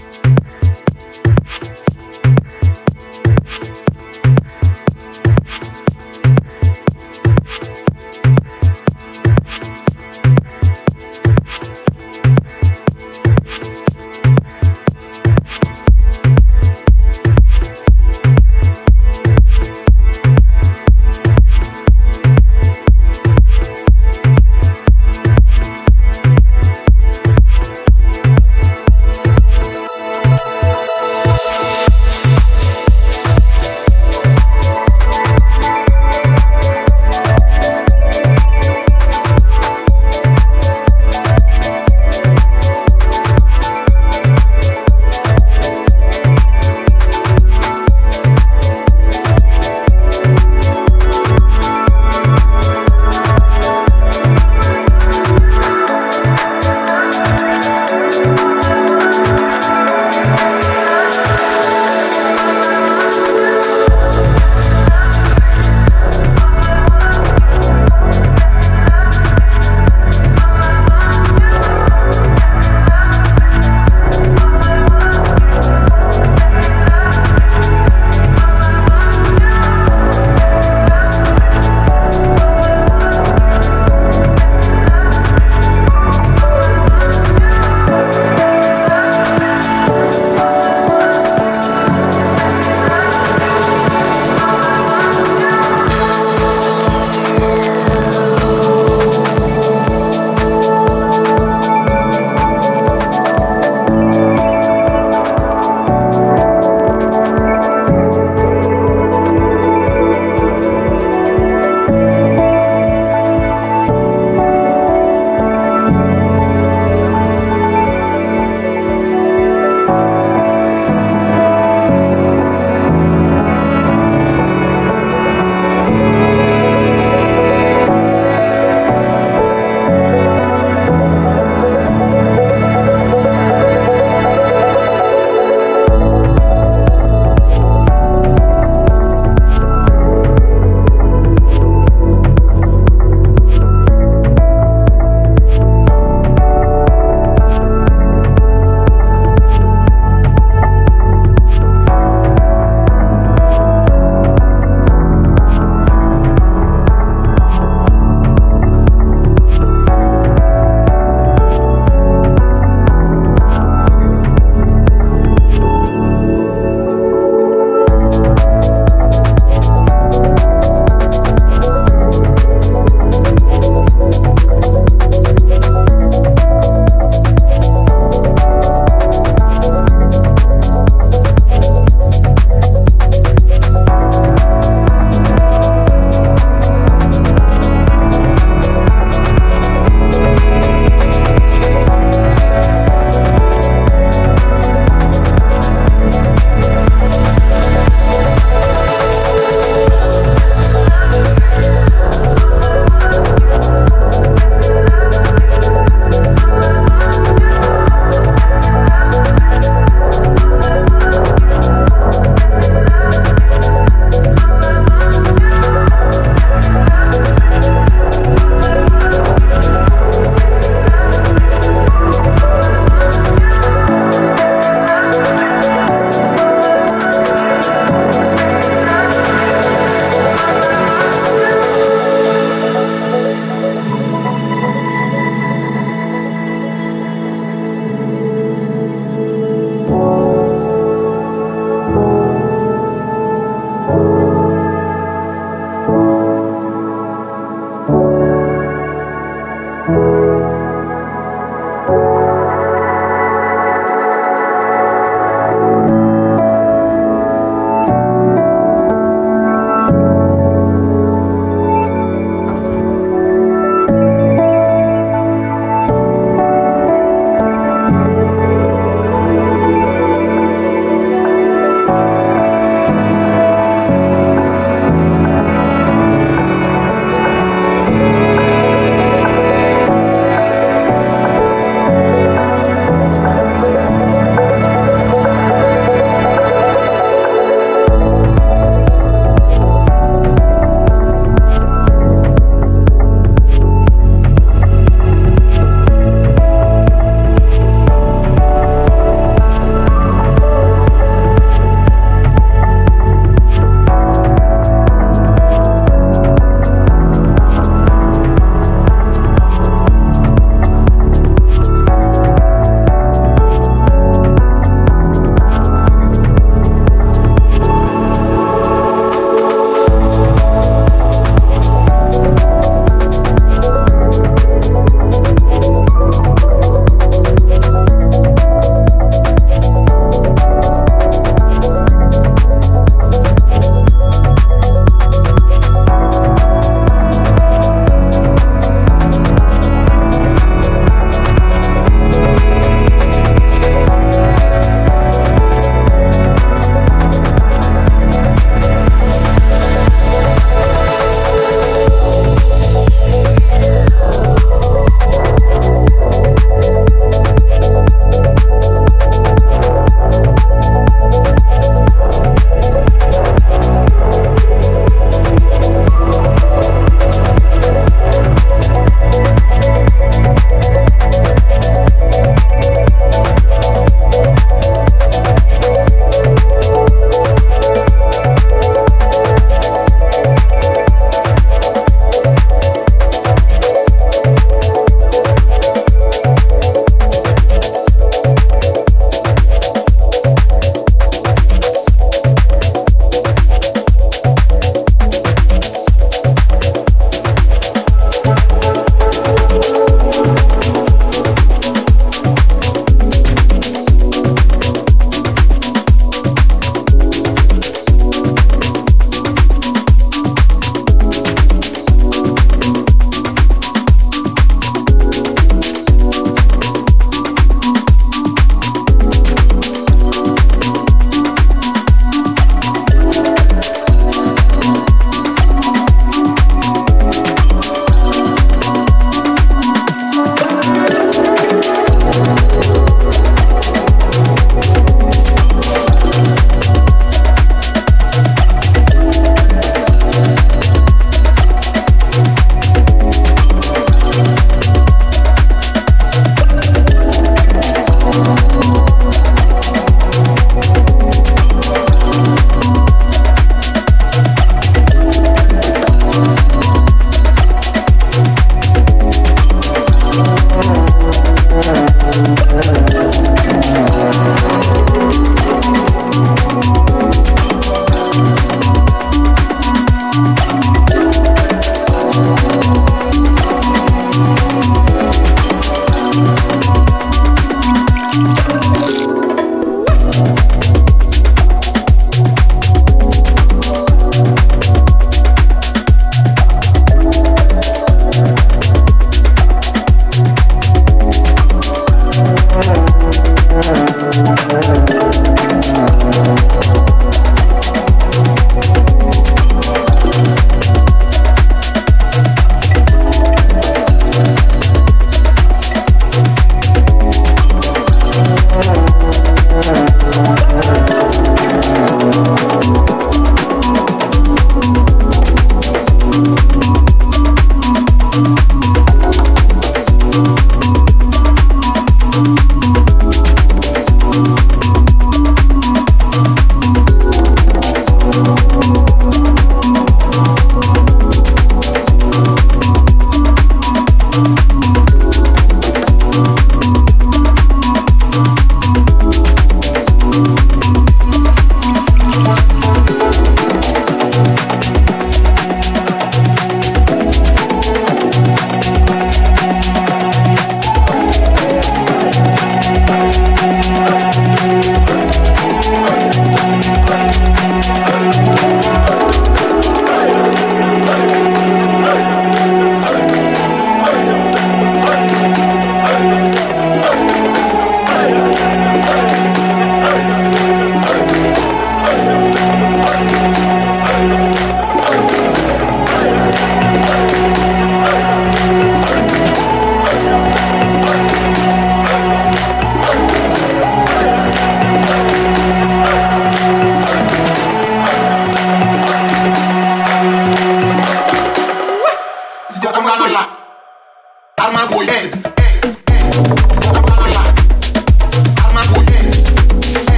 Thank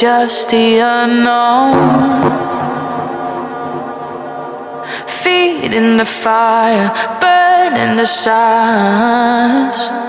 just the unknown. Feeding the fire, burning the signs.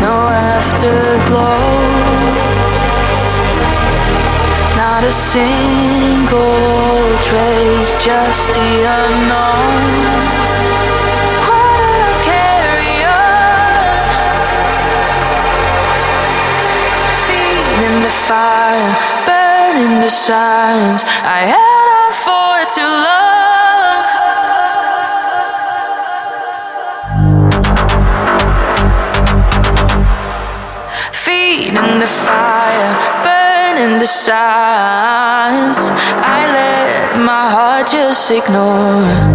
no afterglow. Not a single trace, just the unknown. fire, burning the signs. I In the fire, burning the signs, I let my heart just ignore.